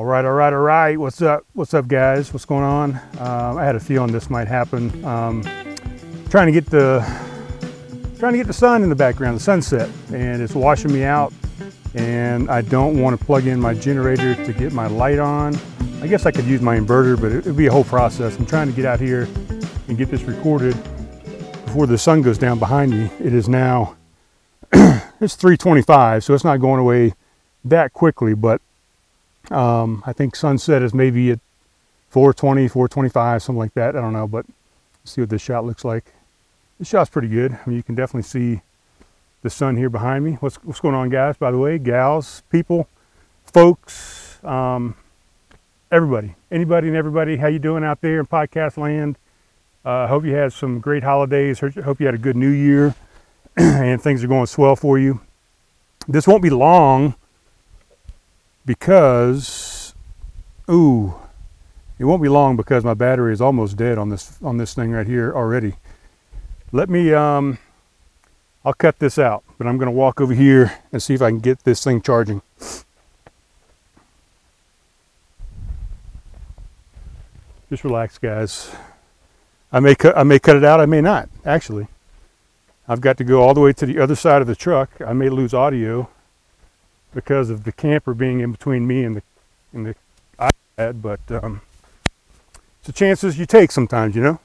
All right, all right, all right. What's up? What's up, guys? What's going on? Um, I had a feeling this might happen. Um, trying to get the trying to get the sun in the background, the sunset, and it's washing me out. And I don't want to plug in my generator to get my light on. I guess I could use my inverter, but it would be a whole process. I'm trying to get out here and get this recorded before the sun goes down behind me. It is now it's 3:25, so it's not going away that quickly, but um, I think sunset is maybe at 420, 425, something like that. I don't know, but see what this shot looks like. This shot's pretty good. I mean, you can definitely see the sun here behind me. What's, what's going on, guys? By the way, gals, people, folks, um, everybody, anybody and everybody, how you doing out there in podcast land? I uh, hope you had some great holidays. Hope you had a good new year and things are going swell for you. This won't be long because, ooh, it won't be long because my battery is almost dead on this on this thing right here already. Let me, um, I'll cut this out, but I'm to walk over here and see if I can get this thing charging. Just relax, guys. I may cut, I may cut it out. I may not. Actually, I've got to go all the way to the other side of the truck. I may lose audio because of the camper being in between me and the and the iPad, but um, it's the chances you take sometimes, you know.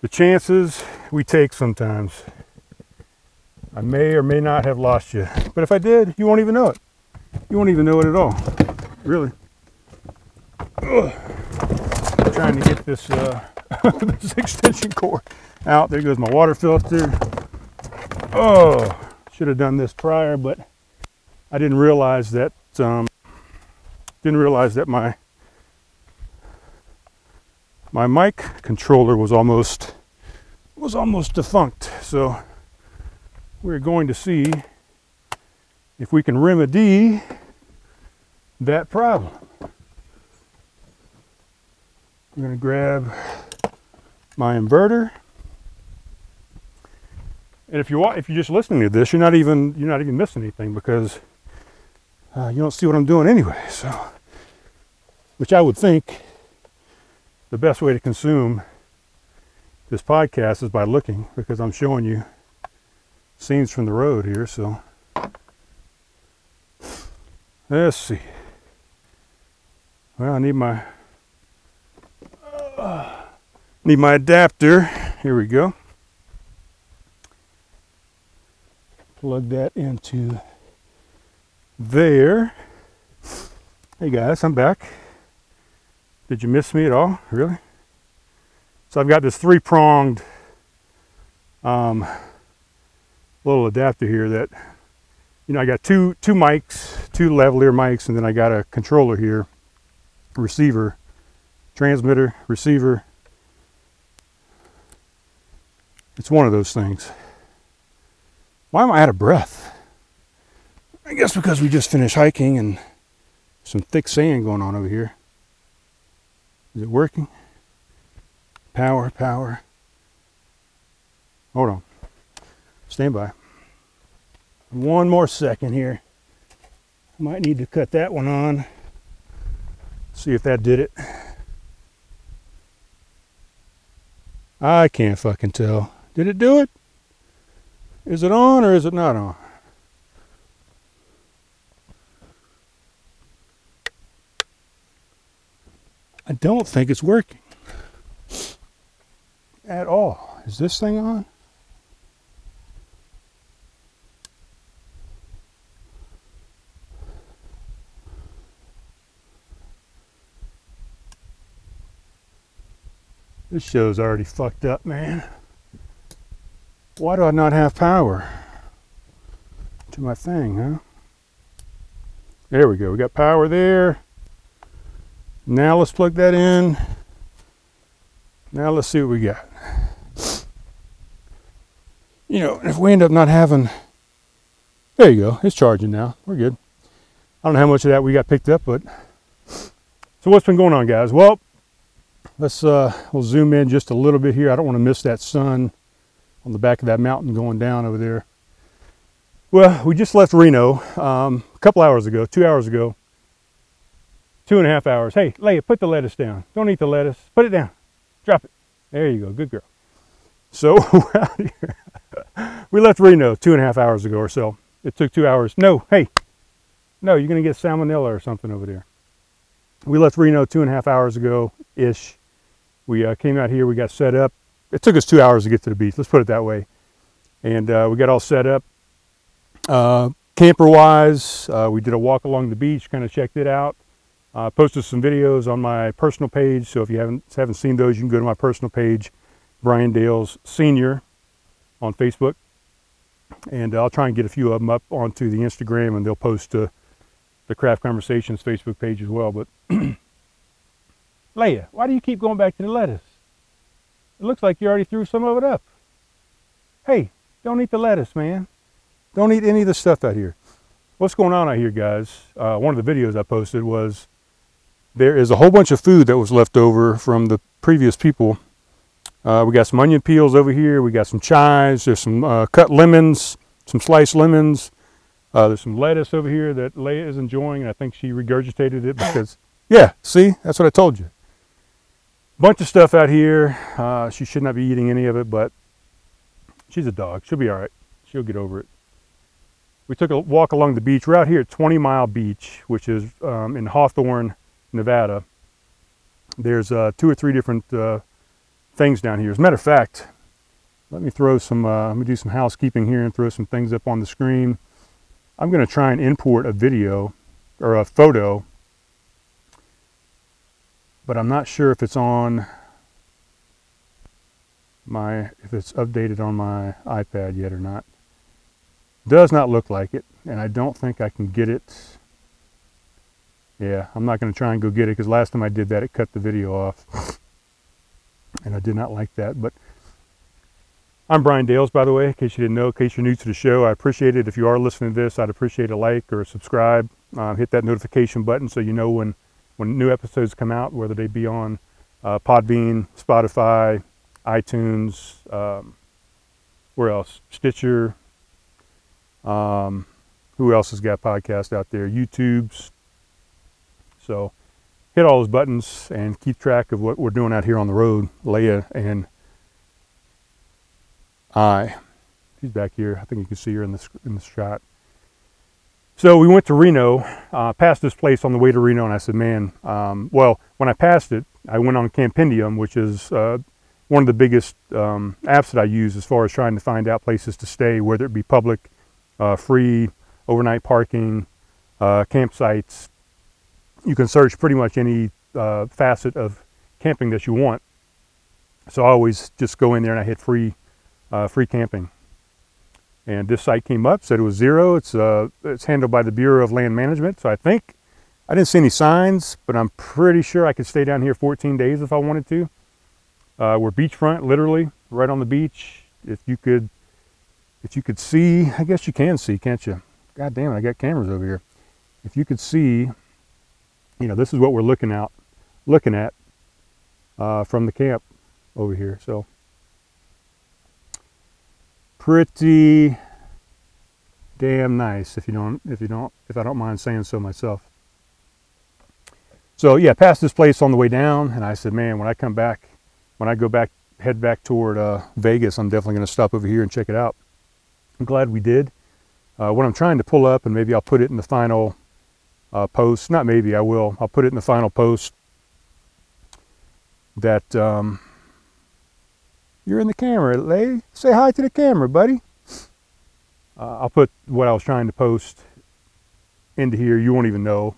The chances we take sometimes. I may or may not have lost you, but if I did, you won't even know it. You won't even know it at all, really. Ugh. I'm trying to get this uh, this extension cord out. There goes my water filter. Oh, should have done this prior, but I didn't realize that um, didn't realize that my my mic controller was almost was almost defunct. So we're going to see if we can remedy that problem. I'm going to grab my inverter. And if you if you're just listening to this, you're not even you're not even missing anything because uh, you don't see what I'm doing anyway. So, which I would think the best way to consume this podcast is by looking because I'm showing you scenes from the road here. So, let's see. Well, I need my uh, need my adapter. Here we go. Plug that into there. Hey guys, I'm back. Did you miss me at all? Really? So I've got this three pronged um, little adapter here that, you know, I got two, two mics, two lavalier mics, and then I got a controller here, receiver, transmitter, receiver. It's one of those things. Why am I out of breath? I guess because we just finished hiking and some thick sand going on over here. Is it working? Power, power. Hold on. Stand by. One more second here. I might need to cut that one on. See if that did it. I can't fucking tell. Did it do it? Is it on or is it not on? I don't think it's working at all. Is this thing on? This show's already fucked up, man. Why do I not have power to my thing, huh? There we go. We got power there. Now let's plug that in. Now let's see what we got. You know, if we end up not having, there you go, it's charging now. We're good. I don't know how much of that we got picked up, but so what's been going on, guys? Well, let's uh, we'll zoom in just a little bit here. I don't want to miss that sun on the back of that mountain going down over there. Well, we just left Reno um, a couple hours ago, two hours ago Two and a half hours. Hey, Leia, put the lettuce down. Don't eat the lettuce. Put it down. Drop it. There you go. Good girl. So we left Reno two and a half hours ago or so. It took two hours. No, hey, no, you're going to get salmonella or something over there. We left Reno two and a half hours ago ish. We uh, came out here, we got set up. It took us two hours to get to the beach, let's put it that way. And uh, we got all set up. Uh, camper wise, uh, we did a walk along the beach, kind of checked it out. Uh, posted some videos on my personal page, so if you haven't haven't seen those, you can go to my personal page, Brian Dales Senior, on Facebook, and I'll try and get a few of them up onto the Instagram, and they'll post to the Craft Conversations Facebook page as well. But Leia, why do you keep going back to the lettuce? It looks like you already threw some of it up. Hey, don't eat the lettuce, man. Don't eat any of the stuff out here. What's going on out here, guys? Uh, one of the videos I posted was there is a whole bunch of food that was left over from the previous people. Uh, we got some onion peels over here. We got some chives. There's some uh, cut lemons, some sliced lemons. Uh, there's some lettuce over here that Leia is enjoying, and I think she regurgitated it because, yeah, see, that's what I told you. Bunch of stuff out here. Uh, she should not be eating any of it, but she's a dog. She'll be all right. She'll get over it. We took a walk along the beach. We're out here at 20 Mile Beach, which is um, in Hawthorne, Nevada. There's uh, two or three different uh, things down here. As a matter of fact, let me throw some, uh, let me do some housekeeping here and throw some things up on the screen. I'm going to try and import a video or a photo, but I'm not sure if it's on my, if it's updated on my iPad yet or not. Does not look like it, and I don't think I can get it. Yeah, I'm not going to try and go get it because last time I did that, it cut the video off. and I did not like that, but I'm Brian Dales, by the way, in case you didn't know, in case you're new to the show. I appreciate it. If you are listening to this, I'd appreciate a like or a subscribe. Uh, hit that notification button so you know when, when new episodes come out, whether they be on uh, Podbean, Spotify, iTunes, um, where else? Stitcher. Um, who else has got podcasts out there? YouTube's. So hit all those buttons and keep track of what we're doing out here on the road, Leia and I, she's back here. I think you can see her in the, in the shot. So we went to Reno, uh, passed this place on the way to Reno, and I said, man, um, well, when I passed it, I went on Campendium, which is uh, one of the biggest um, apps that I use as far as trying to find out places to stay, whether it be public, uh, free, overnight parking, uh, campsites. You can search pretty much any uh, facet of camping that you want. So I always just go in there and I hit free uh, free camping. And this site came up, said it was zero. It's, uh, it's handled by the Bureau of Land Management. So I think, I didn't see any signs, but I'm pretty sure I could stay down here 14 days if I wanted to. Uh, we're beachfront, literally, right on the beach. If you could, if you could see, I guess you can see, can't you? God damn it, I got cameras over here. If you could see, you know, this is what we're looking out, looking at uh, from the camp over here. So pretty damn nice if you don't if you don't if I don't mind saying so myself. So yeah, passed this place on the way down, and I said, man, when I come back, when I go back, head back toward uh, Vegas, I'm definitely going to stop over here and check it out. I'm glad we did. Uh, what I'm trying to pull up, and maybe I'll put it in the final uh, post. Not maybe, I will. I'll put it in the final post. That um, you're in the camera, Lay. Say hi to the camera, buddy. Uh, I'll put what I was trying to post into here. You won't even know.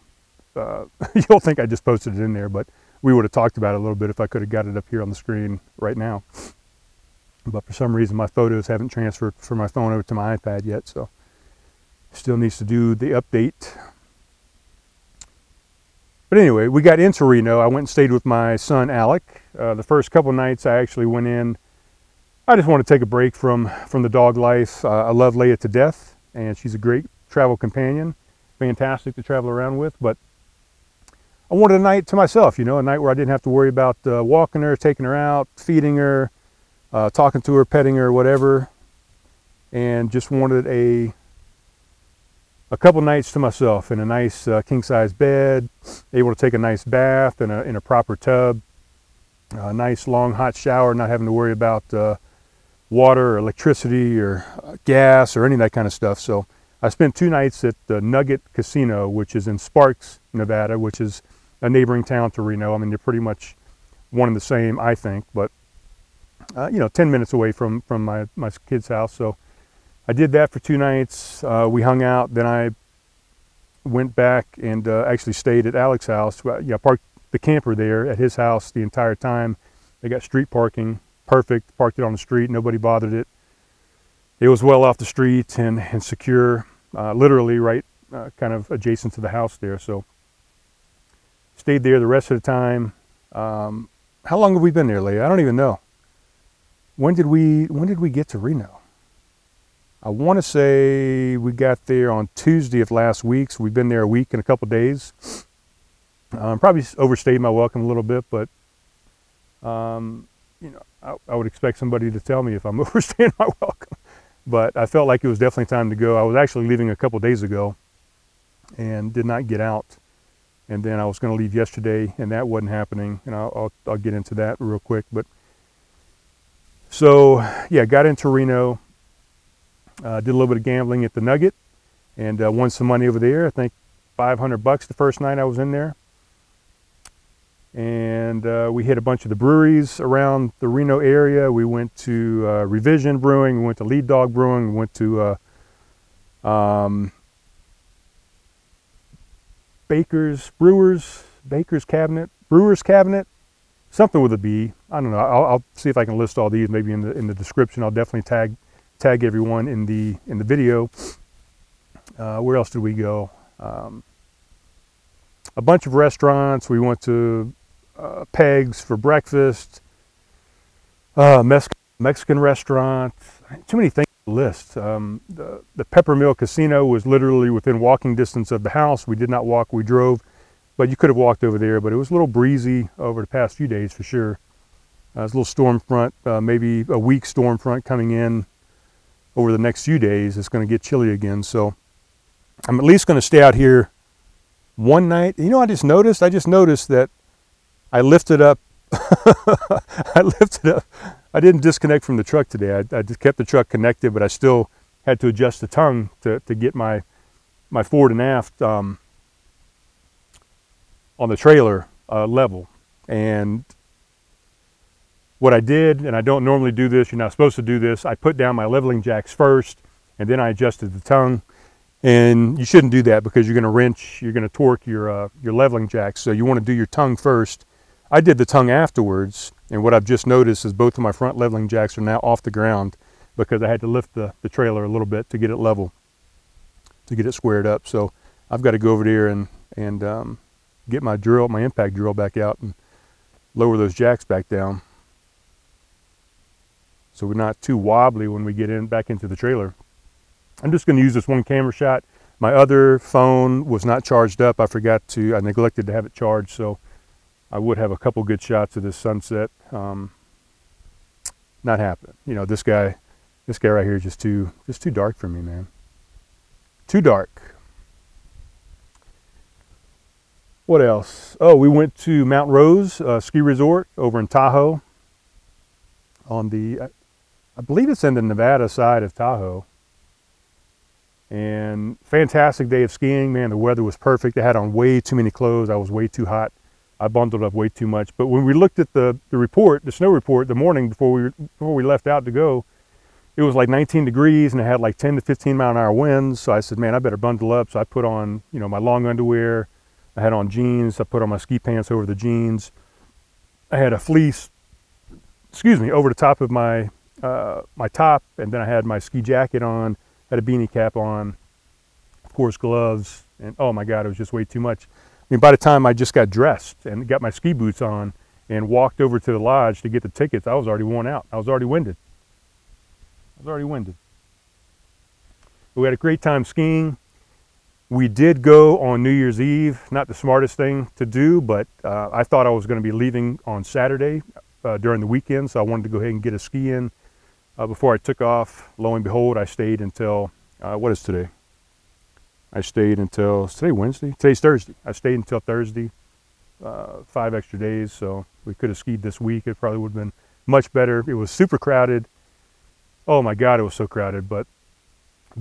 Uh, you'll think I just posted it in there, but we would have talked about it a little bit if I could have got it up here on the screen right now. But for some reason, my photos haven't transferred from my phone over to my iPad yet, so still needs to do the update. But anyway, we got into Reno. I went and stayed with my son Alec. Uh, the first couple nights, I actually went in I just want to take a break from, from the dog life. Uh, I love Leia to death, and she's a great travel companion, fantastic to travel around with. But I wanted a night to myself, you know, a night where I didn't have to worry about uh, walking her, taking her out, feeding her, uh, talking to her, petting her, whatever. And just wanted a a couple nights to myself in a nice uh, king size bed, able to take a nice bath in a, in a proper tub, a nice long hot shower, not having to worry about uh, water or electricity or uh, gas or any of that kind of stuff. So I spent two nights at the Nugget Casino, which is in Sparks, Nevada, which is a neighboring town to Reno. I mean, they're pretty much one and the same, I think, but uh, you know, 10 minutes away from, from my, my kid's house. So I did that for two nights. Uh, we hung out. Then I went back and uh, actually stayed at Alec's house. Yeah, parked the camper there at his house the entire time. They got street parking, perfect. Parked it on the street. Nobody bothered it. It was well off the street and, and secure, uh, literally right uh, kind of adjacent to the house there. So stayed there the rest of the time. Um, how long have we been there, Leia? I don't even know. When did we when did we get to Reno? I want to say we got there on Tuesday of last week. So we've been there a week and a couple days. Um, probably overstayed my welcome a little bit, but um, you know, I, I, would expect somebody to tell me if I'm overstaying my welcome. But I felt like it was definitely time to go. I was actually leaving a couple days ago, and did not get out. And then I was going to leave yesterday, and that wasn't happening. And I'll, I'll, I'll get into that real quick. But so yeah, got into Reno uh, did a little bit of gambling at the Nugget and uh, won some money over there. I think 500 bucks the first night I was in there. And uh, we hit a bunch of the breweries around the Reno area. We went to uh, Revision Brewing, we went to Lead Dog Brewing, we went to uh, um, Baker's Brewers, Baker's Cabinet, Brewers Cabinet, something with a B. I don't know. I'll, I'll, see if I can list all these maybe in the in the description. I'll definitely tag tag everyone in the in the video. Uh, where else did we go? Um, a bunch of restaurants. We went to uh, Pegs for breakfast. Uh, Mex- Mexican restaurant. Too many things to list. Um, the the Peppermill Casino was literally within walking distance of the house. We did not walk. We drove, but you could have walked over there. But it was a little breezy over the past few days for sure. Uh, it's a little storm front, uh, maybe a weak storm front coming in over the next few days. It's going to get chilly again. So I'm at least going to stay out here one night. You know, I just noticed, I just noticed that I lifted up, I lifted up, I didn't disconnect from the truck today. I, I, just kept the truck connected, but I still had to adjust the tongue to, to get my, my forward and aft um, on the trailer uh, level. And what I did, and I don't normally do this, you're not supposed to do this, I put down my leveling jacks first, and then I adjusted the tongue. And you shouldn't do that because you're going to wrench, you're going to torque your, uh, your leveling jacks. So you want to do your tongue first. I did the tongue afterwards, and what I've just noticed is both of my front leveling jacks are now off the ground because I had to lift the, the trailer a little bit to get it level, to get it squared up. So I've got to go over there and, and um, get my drill, my impact drill back out and lower those jacks back down so we're not too wobbly when we get in back into the trailer. I'm just going to use this one camera shot. My other phone was not charged up. I forgot to, I neglected to have it charged, so I would have a couple good shots of this sunset. Um, not happening. You know, this guy, this guy right here is just too, just too dark for me, man. Too dark. What else? Oh, we went to Mount Rose uh, Ski Resort over in Tahoe on the I believe it's in the Nevada side of Tahoe. And fantastic day of skiing, man. The weather was perfect. I had on way too many clothes. I was way too hot. I bundled up way too much. But when we looked at the, the report, the snow report, the morning before we before we left out to go, it was like 19 degrees and it had like 10 to 15 mile an hour winds. So I said, man, I better bundle up. So I put on, you know, my long underwear. I had on jeans. I put on my ski pants over the jeans. I had a fleece, excuse me, over the top of my uh, my top, and then I had my ski jacket on, had a beanie cap on, of course gloves, and oh my God, it was just way too much. I mean, by the time I just got dressed and got my ski boots on and walked over to the lodge to get the tickets, I was already worn out. I was already winded. I was already winded. We had a great time skiing. We did go on New Year's Eve. Not the smartest thing to do, but uh, I thought I was going to be leaving on Saturday uh, during the weekend, so I wanted to go ahead and get a ski in uh, before I took off, lo and behold, I stayed until, uh, what is today? I stayed until today Wednesday. Today's Thursday. I stayed until Thursday, uh, five extra days. So we could have skied this week. It probably would have been much better. It was super crowded. Oh my God, it was so crowded. But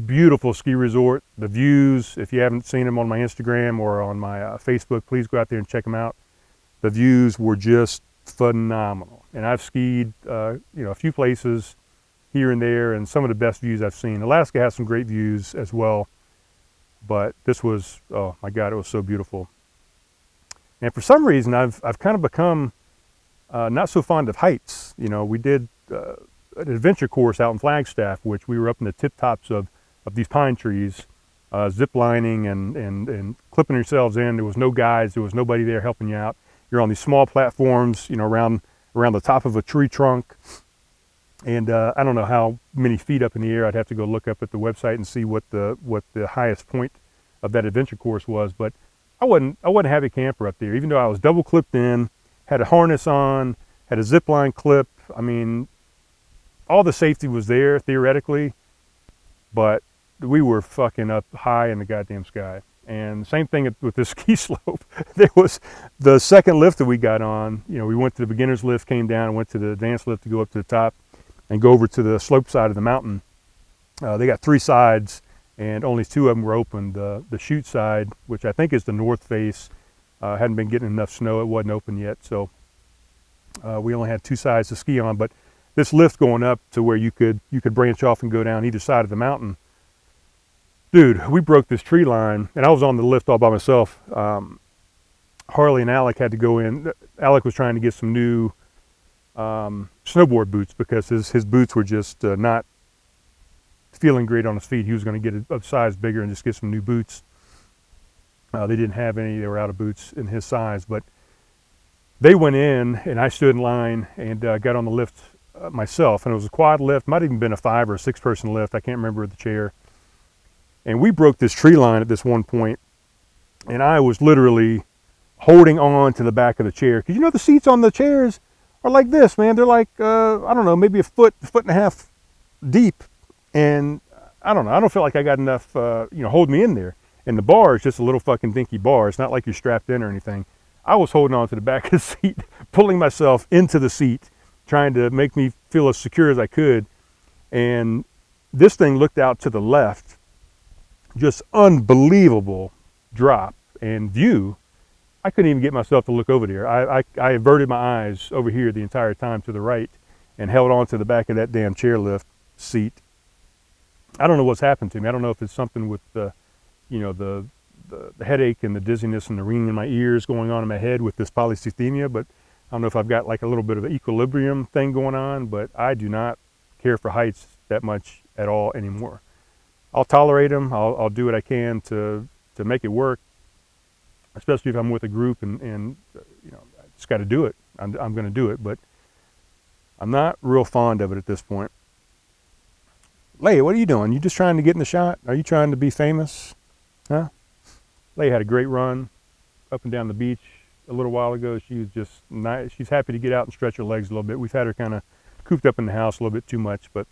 beautiful ski resort. The views, if you haven't seen them on my Instagram or on my uh, Facebook, please go out there and check them out. The views were just phenomenal. And I've skied, uh, you know, a few places here and there, and some of the best views I've seen. Alaska has some great views as well, but this was, oh my God, it was so beautiful. And for some reason, I've I've kind of become uh, not so fond of heights. You know, we did uh, an adventure course out in Flagstaff, which we were up in the tip tops of of these pine trees, uh, zip lining and, and, and clipping yourselves in. There was no guides. There was nobody there helping you out. You're on these small platforms, you know, around, around the top of a tree trunk. And uh, I don't know how many feet up in the air. I'd have to go look up at the website and see what the, what the highest point of that adventure course was. But I wasn't, I wasn't happy camper up there, even though I was double clipped in, had a harness on, had a zip line clip. I mean, all the safety was there theoretically, but we were fucking up high in the goddamn sky. And same thing with the ski slope. there was the second lift that we got on. You know, we went to the beginner's lift, came down, went to the advanced lift to go up to the top and go over to the slope side of the mountain. Uh, they got three sides, and only two of them were open. The the chute side, which I think is the north face, uh, hadn't been getting enough snow. It wasn't open yet, so uh, we only had two sides to ski on. But this lift going up to where you could you could branch off and go down either side of the mountain dude, we broke this tree line, and I was on the lift all by myself. Um, Harley and Alec had to go in. Alec was trying to get some new um, snowboard boots because his, his boots were just uh, not feeling great on his feet. He was going to get a, a, size bigger and just get some new boots. Uh, they didn't have any. They were out of boots in his size. But they went in, and I stood in line and uh, got on the lift uh, myself. And it was a quad lift. Might have even been a five or a six person lift. I can't remember the chair and we broke this tree line at this one point, and I was literally holding on to the back of the chair. Because you know the seats on the chairs are like this, man. They're like, uh, I don't know, maybe a foot, foot and a half deep. And I don't know, I don't feel like I got enough, uh, you know, hold me in there. And the bar is just a little fucking dinky bar. It's not like you're strapped in or anything. I was holding on to the back of the seat, pulling myself into the seat, trying to make me feel as secure as I could. And this thing looked out to the left just unbelievable drop and view. I couldn't even get myself to look over there. I, I, I averted my eyes over here the entire time to the right and held on to the back of that damn chairlift seat. I don't know what's happened to me. I don't know if it's something with the, you know, the, the, the headache and the dizziness and the ringing in my ears going on in my head with this polycythemia, but I don't know if I've got like a little bit of an equilibrium thing going on, but I do not care for heights that much at all anymore. I'll tolerate them. I'll, I'll do what I can to to make it work, especially if I'm with a group and and you know I just got to do it. I'm I'm going to do it, but I'm not real fond of it at this point. Leia, what are you doing? You just trying to get in the shot? Are you trying to be famous? Huh? Leia had a great run up and down the beach a little while ago. She was just nice. She's happy to get out and stretch her legs a little bit. We've had her kind of cooped up in the house a little bit too much, but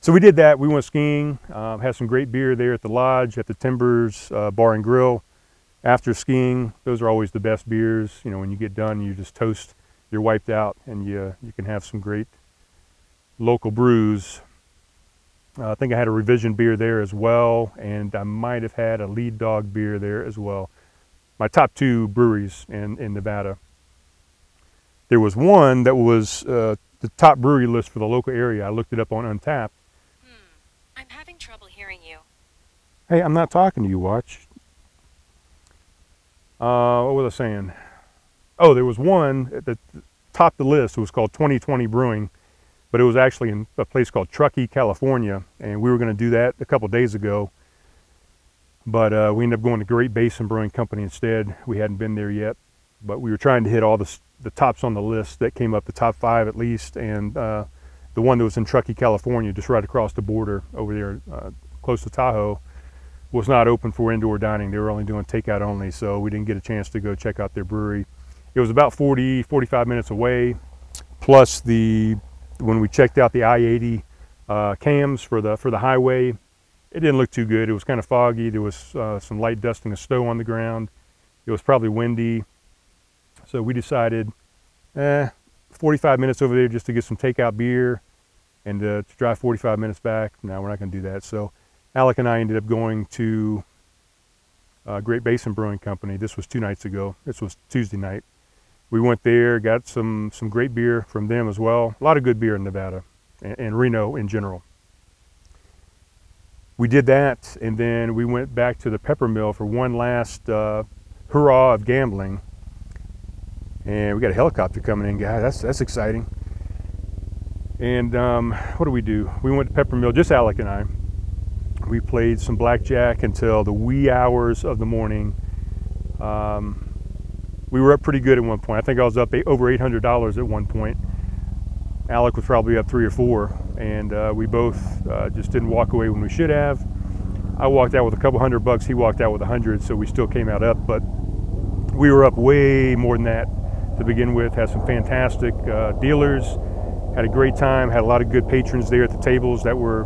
so we did that. We went skiing, um, had some great beer there at the lodge, at the Timbers uh, Bar and Grill. After skiing, those are always the best beers. You know, when you get done, you just toast, you're wiped out, and you, you can have some great local brews. Uh, I think I had a revision beer there as well, and I might have had a lead dog beer there as well. My top two breweries in, in Nevada. There was one that was uh, the top brewery list for the local area. I looked it up on Untappd, I'm having trouble hearing you. Hey, I'm not talking to you, Watch. Uh, what was I saying? Oh, there was one at the top of the list. It was called 2020 Brewing, but it was actually in a place called Truckee, California, and we were going to do that a couple days ago. But uh, we ended up going to Great Basin Brewing Company instead. We hadn't been there yet, but we were trying to hit all the the tops on the list that came up, the top five at least, and uh, the one that was in Truckee, California, just right across the border over there, uh, close to Tahoe, was not open for indoor dining. They were only doing takeout only, so we didn't get a chance to go check out their brewery. It was about 40, 45 minutes away, plus the when we checked out the I-80 uh, cams for the for the highway, it didn't look too good. It was kind of foggy. There was uh, some light dusting of snow on the ground. It was probably windy. So we decided, eh, 45 minutes over there just to get some takeout beer and uh, to drive 45 minutes back. No, we're not going to do that. So Alec and I ended up going to uh, Great Basin Brewing Company. This was two nights ago. This was Tuesday night. We went there, got some some great beer from them as well. A lot of good beer in Nevada and, and Reno in general. We did that, and then we went back to the Peppermill for one last uh, hurrah of gambling. And we got a helicopter coming in, guys. That's that's exciting. And um, what do we do? We went to Peppermill, just Alec and I. We played some blackjack until the wee hours of the morning. Um, we were up pretty good at one point. I think I was up eight, over $800 at one point. Alec was probably up three or four, and uh, we both uh, just didn't walk away when we should have. I walked out with a couple hundred bucks. He walked out with a hundred, so we still came out up. But we were up way more than that to begin with. Had some fantastic uh, dealers. Had a great time. Had a lot of good patrons there at the tables that were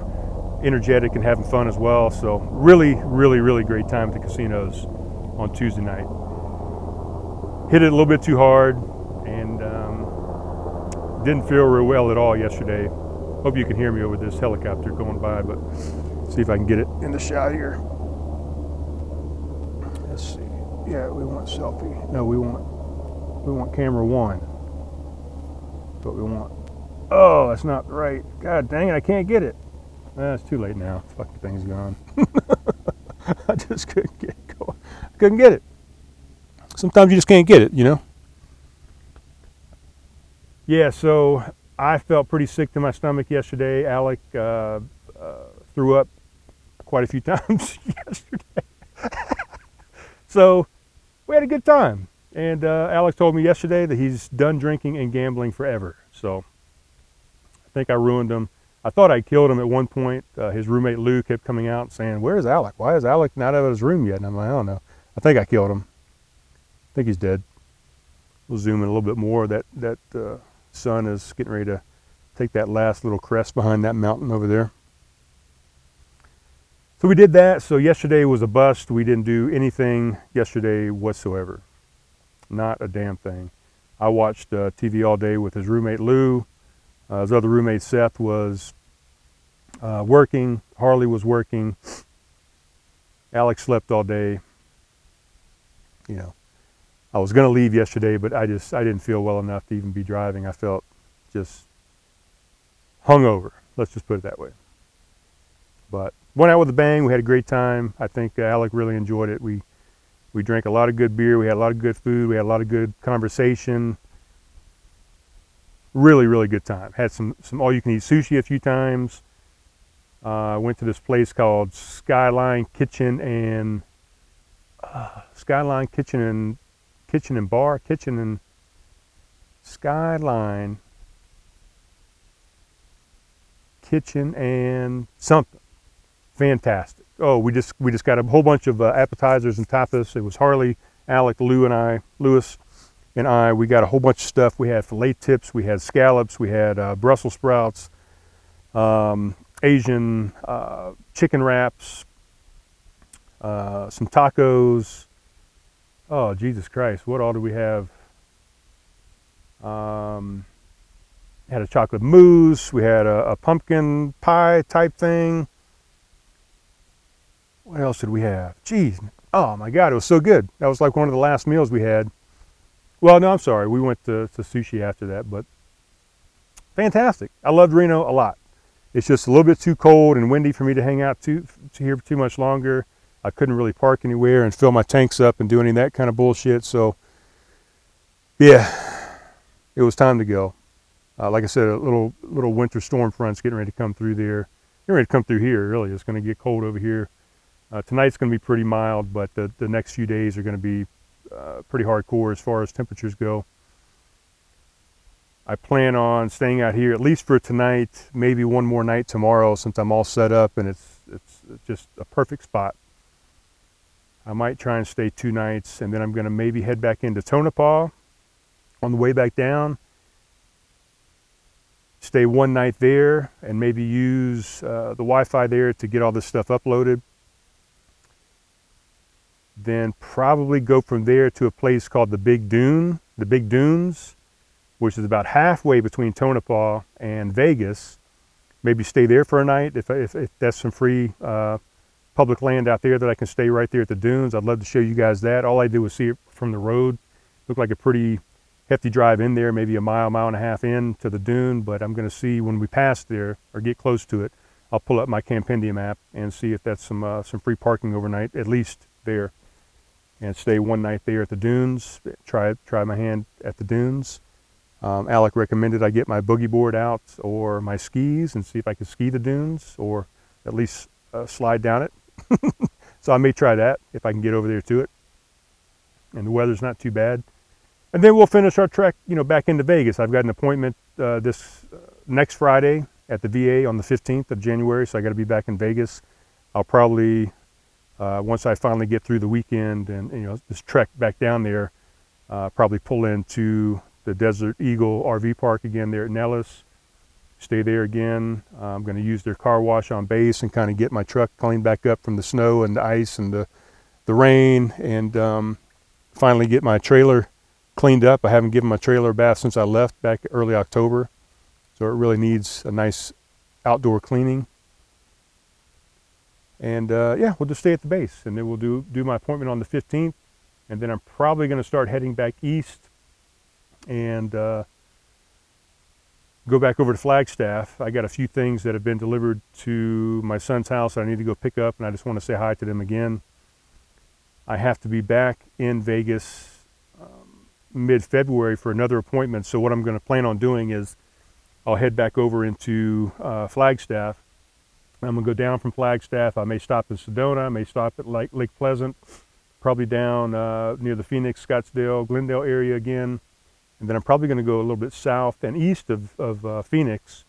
energetic and having fun as well. So really, really, really great time at the casinos on Tuesday night. Hit it a little bit too hard and um, didn't feel real well at all yesterday. Hope you can hear me over this helicopter going by, but see if I can get it in the shot here. Let's see. Yeah, we want selfie. No, we want we want camera one. That's what we want. Oh, that's not right. God dang it, I can't get it. Ah, it's too late now. Fuck the thing's gone. I just couldn't get going. Couldn't get it. Sometimes you just can't get it, you know? Yeah, so I felt pretty sick to my stomach yesterday. Alec uh, uh, threw up quite a few times yesterday. so we had a good time. And uh, Alec told me yesterday that he's done drinking and gambling forever. So I think I ruined him. I thought I killed him at one point. Uh, his roommate Lou kept coming out saying, "Where's Alec? Why is Alec not out of his room yet?" And I'm like, "I don't know. I think I killed him. I think he's dead." We'll zoom in a little bit more. That that uh, sun is getting ready to take that last little crest behind that mountain over there. So we did that. So yesterday was a bust. We didn't do anything yesterday whatsoever. Not a damn thing. I watched uh, TV all day with his roommate Lou. Uh, his other roommate Seth was uh, working. Harley was working. Alec slept all day. You know, I was going to leave yesterday, but I just I didn't feel well enough to even be driving. I felt just hungover. Let's just put it that way. But went out with a bang. We had a great time. I think Alec really enjoyed it. We we drank a lot of good beer. We had a lot of good food. We had a lot of good conversation. Really, really good time. Had some some all you can eat sushi a few times. Uh, went to this place called Skyline Kitchen and uh, Skyline Kitchen and Kitchen and Bar Kitchen and Skyline Kitchen and something fantastic. Oh, we just we just got a whole bunch of uh, appetizers and tapas. It was Harley, Alec, Lou, and I, Lewis, and I. We got a whole bunch of stuff. We had fillet tips, we had scallops, we had uh, Brussels sprouts, um, Asian uh, chicken wraps, uh, some tacos. Oh, Jesus Christ! What all do we have? Um, had a chocolate mousse. We had a, a pumpkin pie type thing what else did we have? Jeez, oh my God, it was so good. That was like one of the last meals we had. Well, no, I'm sorry. We went to, to sushi after that, but fantastic. I loved Reno a lot. It's just a little bit too cold and windy for me to hang out too, to here too much longer. I couldn't really park anywhere and fill my tanks up and do any of that kind of bullshit. So, yeah, it was time to go. Uh, like I said, a little little winter storm front's getting ready to come through there. Getting ready to come through here. Really, it's going to get cold over here uh, tonight's going to be pretty mild, but the, the next few days are going to be uh, pretty hardcore as far as temperatures go. I plan on staying out here at least for tonight, maybe one more night tomorrow since I'm all set up and it's, it's, just a perfect spot. I might try and stay two nights and then I'm going to maybe head back into Tonopah on the way back down. stay one night there, and maybe use uh, the Wi-Fi there to get all this stuff uploaded. Then probably go from there to a place called the Big Dune, the Big Dunes, which is about halfway between Tonopah and Vegas. Maybe stay there for a night if, if, if that's some free uh, public land out there that I can stay right there at the dunes. I'd love to show you guys that. All I do is see it from the road. Looked like a pretty hefty drive in there, maybe a mile, mile and a half in to the dune, but I'm going to see when we pass there or get close to it, I'll pull up my Campendium app and see if that's some, uh, some free parking overnight, at least there, and stay one night there at the dunes, try, try my hand at the dunes. Um, Alec recommended I get my boogie board out or my skis and see if I can ski the dunes or at least uh, slide down it. so I may try that if I can get over there to it. And the weather's not too bad. And then we'll finish our trek, you know, back into Vegas. I've got an appointment uh, this uh, next Friday at the VA on the 15th of January, so I got to be back in Vegas. I'll probably, uh, once I finally get through the weekend and you know this trek back down there, uh, probably pull into the Desert Eagle RV Park again there at Nellis. Stay there again. I'm going to use their car wash on base and kind of get my truck cleaned back up from the snow and the ice and the the rain, and um, finally get my trailer cleaned up. I haven't given my trailer a bath since I left back early October, so it really needs a nice outdoor cleaning. And uh, yeah, we'll just stay at the base, and then we'll do do my appointment on the 15th, and then I'm probably going to start heading back east and uh, go back over to Flagstaff. I got a few things that have been delivered to my son's house that I need to go pick up, and I just want to say hi to them again. I have to be back in Vegas um, mid-February for another appointment. So what I'm going to plan on doing is I'll head back over into uh, Flagstaff. I'm going to go down from Flagstaff. I may stop in Sedona. I may stop at Lake, Lake Pleasant, probably down uh, near the Phoenix, Scottsdale, Glendale area again. And then I'm probably going to go a little bit south and east of, of uh, Phoenix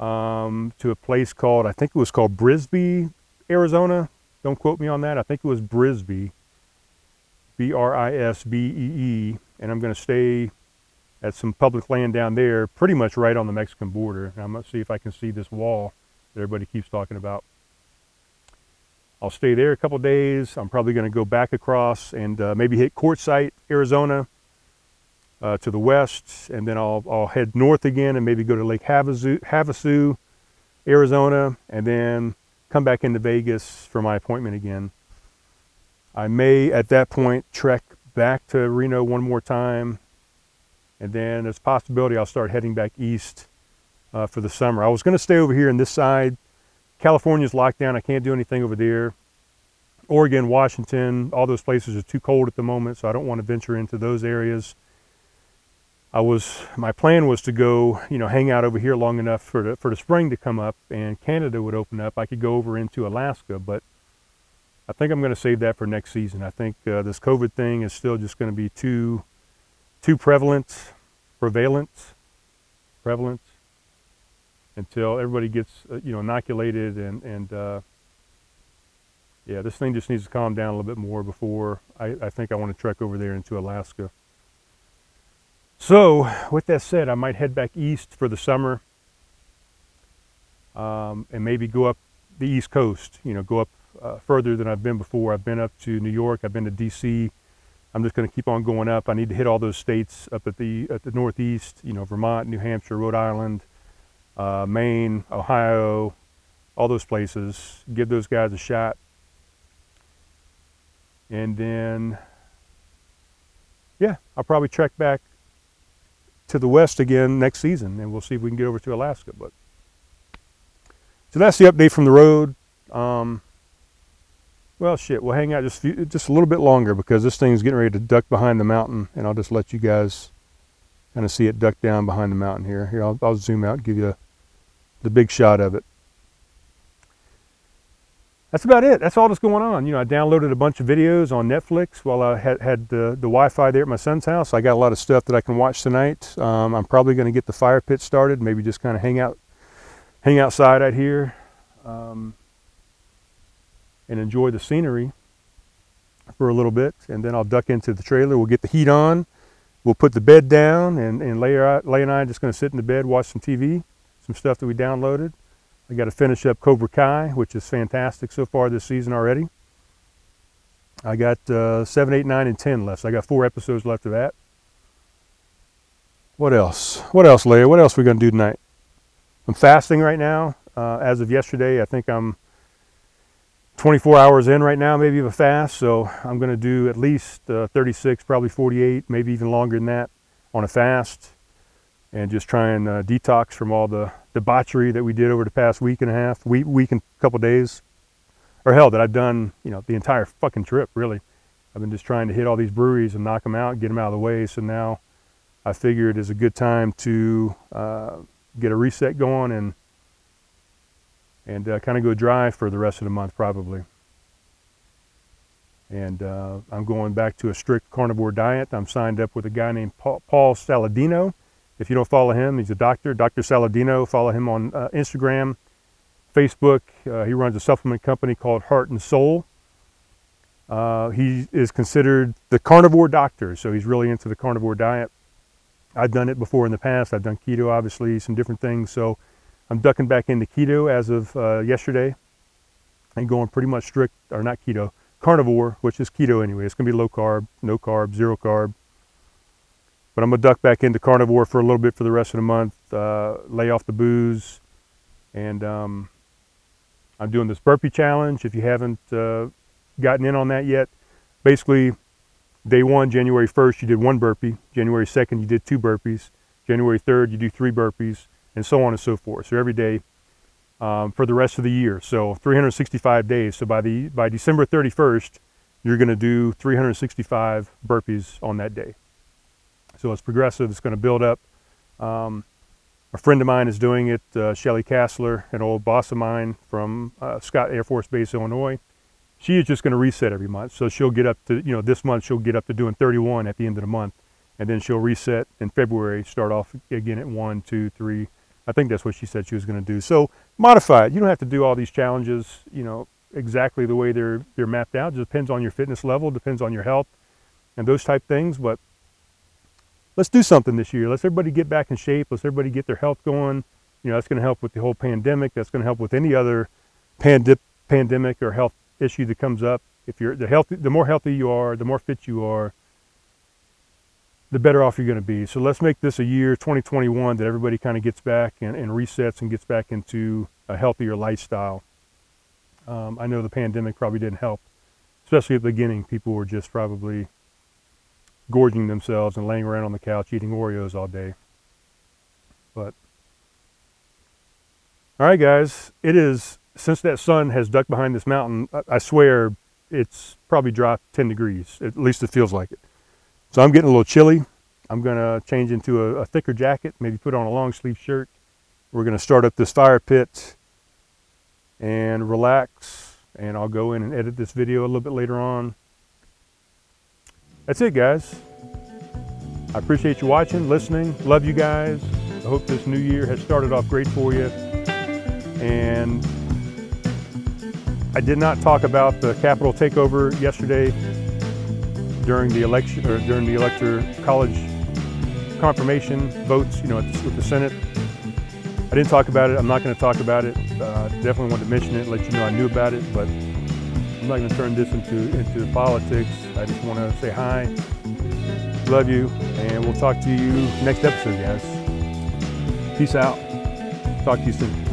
um, to a place called, I think it was called Brisbee, Arizona. Don't quote me on that. I think it was Brisbee, B R I S B E E. And I'm going to stay at some public land down there, pretty much right on the Mexican border. And I'm going to see if I can see this wall that everybody keeps talking about. I'll stay there a couple days. I'm probably going to go back across and uh, maybe hit Quartzsite, Arizona uh, to the west, and then I'll, I'll head north again and maybe go to Lake Havasu, Havasu, Arizona, and then come back into Vegas for my appointment again. I may at that point trek back to Reno one more time, and then there's a possibility I'll start heading back east uh, for the summer. I was going to stay over here in this side. California's locked down. I can't do anything over there. Oregon, Washington, all those places are too cold at the moment, so I don't want to venture into those areas. I was my plan was to go, you know, hang out over here long enough for the for the spring to come up and Canada would open up. I could go over into Alaska, but I think I'm going to save that for next season. I think uh, this COVID thing is still just going to be too too prevalent, prevalent, prevalent until everybody gets uh, you know inoculated and and uh, yeah, this thing just needs to calm down a little bit more before I, I think I want to trek over there into Alaska. So, with that said, I might head back east for the summer um, and maybe go up the East Coast, you know, go up uh, further than I've been before. I've been up to New York, I've been to DC. I'm just going to keep on going up. I need to hit all those states up at the at the Northeast, you know, Vermont, New Hampshire, Rhode Island, uh, Maine, Ohio, all those places. Give those guys a shot. And then, yeah, I'll probably trek back to the west again next season, and we'll see if we can get over to Alaska. But so that's the update from the road. Um, well, shit, we'll hang out just few, just a little bit longer because this thing's getting ready to duck behind the mountain, and I'll just let you guys kind of see it duck down behind the mountain here. Here, I'll, I'll zoom out and give you a, the big shot of it that's about it. That's all that's going on. You know, I downloaded a bunch of videos on Netflix while I had, had the, the Wi-Fi there at my son's house. I got a lot of stuff that I can watch tonight. Um, I'm probably going to get the fire pit started. Maybe just kind of hang out, hang outside out here, um, and enjoy the scenery for a little bit. And then I'll duck into the trailer. We'll get the heat on. we'll put the bed down, and, and Leia, and I are just going to sit in the bed, watch some TV, some stuff that we downloaded. I got to finish up Cobra Kai, which is fantastic so far this season already. I got uh, 7, 8, 9, and 10 left. So I got four episodes left of that. What else? What else, Leia? What else are we going to do tonight? I'm fasting right now. Uh, as of yesterday, I think I'm 24 hours in right now, maybe of a fast. So I'm going to do at least uh, 36, probably 48, maybe even longer than that on a fast and just try and uh, detox from all the debauchery that we did over the past week and a half, week, week and a couple days, or hell, that I've done, you know, the entire fucking trip, really. I've been just trying to hit all these breweries and knock them out, get them out of the way. So now I figured it's a good time to uh, get a reset going and and uh, kind of go dry for the rest of the month, probably. And uh, I'm going back to a strict carnivore diet. I'm signed up with a guy named Paul, Paul Saladino if you don't follow him, he's a doctor, Dr. Saladino. Follow him on uh, Instagram, Facebook. Uh, he runs a supplement company called Heart and Soil. Uh, he is considered the carnivore doctor, so he's really into the carnivore diet. I've done it before in the past. I've done keto, obviously, some different things. So I'm ducking back into keto as of uh, yesterday and going pretty much strict, or not keto, carnivore, which is keto anyway. It's going to be low carb, no carb, zero carb but I'm gonna duck back into carnivore for a little bit for the rest of the month, uh, lay off the booze, and um, I'm doing this burpee challenge. If you haven't uh, gotten in on that yet, basically, day one, January 1st, you did one burpee. January 2nd, you did two burpees. January 3rd, you do three burpees, and so on and so forth. So every day um, for the rest of the year. So 365 days. So by the by December 31st, you're going to do 365 burpees on that day. So it's progressive. It's going to build up. Um, a friend of mine is doing it, uh, Shelly Castler, an old boss of mine from uh, Scott Air Force Base, Illinois. She is just going to reset every month. So she'll get up to, you know, this month she'll get up to doing 31 at the end of the month. And then she'll reset in February, start off again at one, two, three. I think that's what she said she was going to do. So modify it. You don't have to do all these challenges, you know, exactly the way they're, they're mapped out. It depends on your fitness level, depends on your health and those type things. But let's do something this year. Let's everybody get back in shape. Let's everybody get their health going. You know, that's going to help with the whole pandemic. That's going to help with any other pandi- pandemic or health issue that comes up. If you're the healthy, the more healthy you are, the more fit you are, the better off you're going to be. So let's make this a year 2021 that everybody kind of gets back and, and resets and gets back into a healthier lifestyle. Um, I know the pandemic probably didn't help, especially at the beginning. People were just probably gorging themselves and laying around on the couch eating Oreos all day. But, all right, guys, it is, since that sun has ducked behind this mountain, I, swear it's probably dropped 10 degrees. At least it feels like it. So I'm getting a little chilly. I'm going to change into a, a thicker jacket, maybe put on a long sleeve shirt. We're going to start up this fire pit and relax. And I'll go in and edit this video a little bit later on that's it, guys. I appreciate you watching, listening. Love you guys. I hope this new year has started off great for you. And I did not talk about the Capitol takeover yesterday during the election or during the elector college confirmation votes, you know, with the Senate. I didn't talk about it. I'm not going to talk about it. Uh, definitely wanted to mention it, let you know I knew about it, but I'm not going to turn this into, into politics. I just want to say hi, love you, and we'll talk to you next episode, guys. Peace out. Talk to you soon.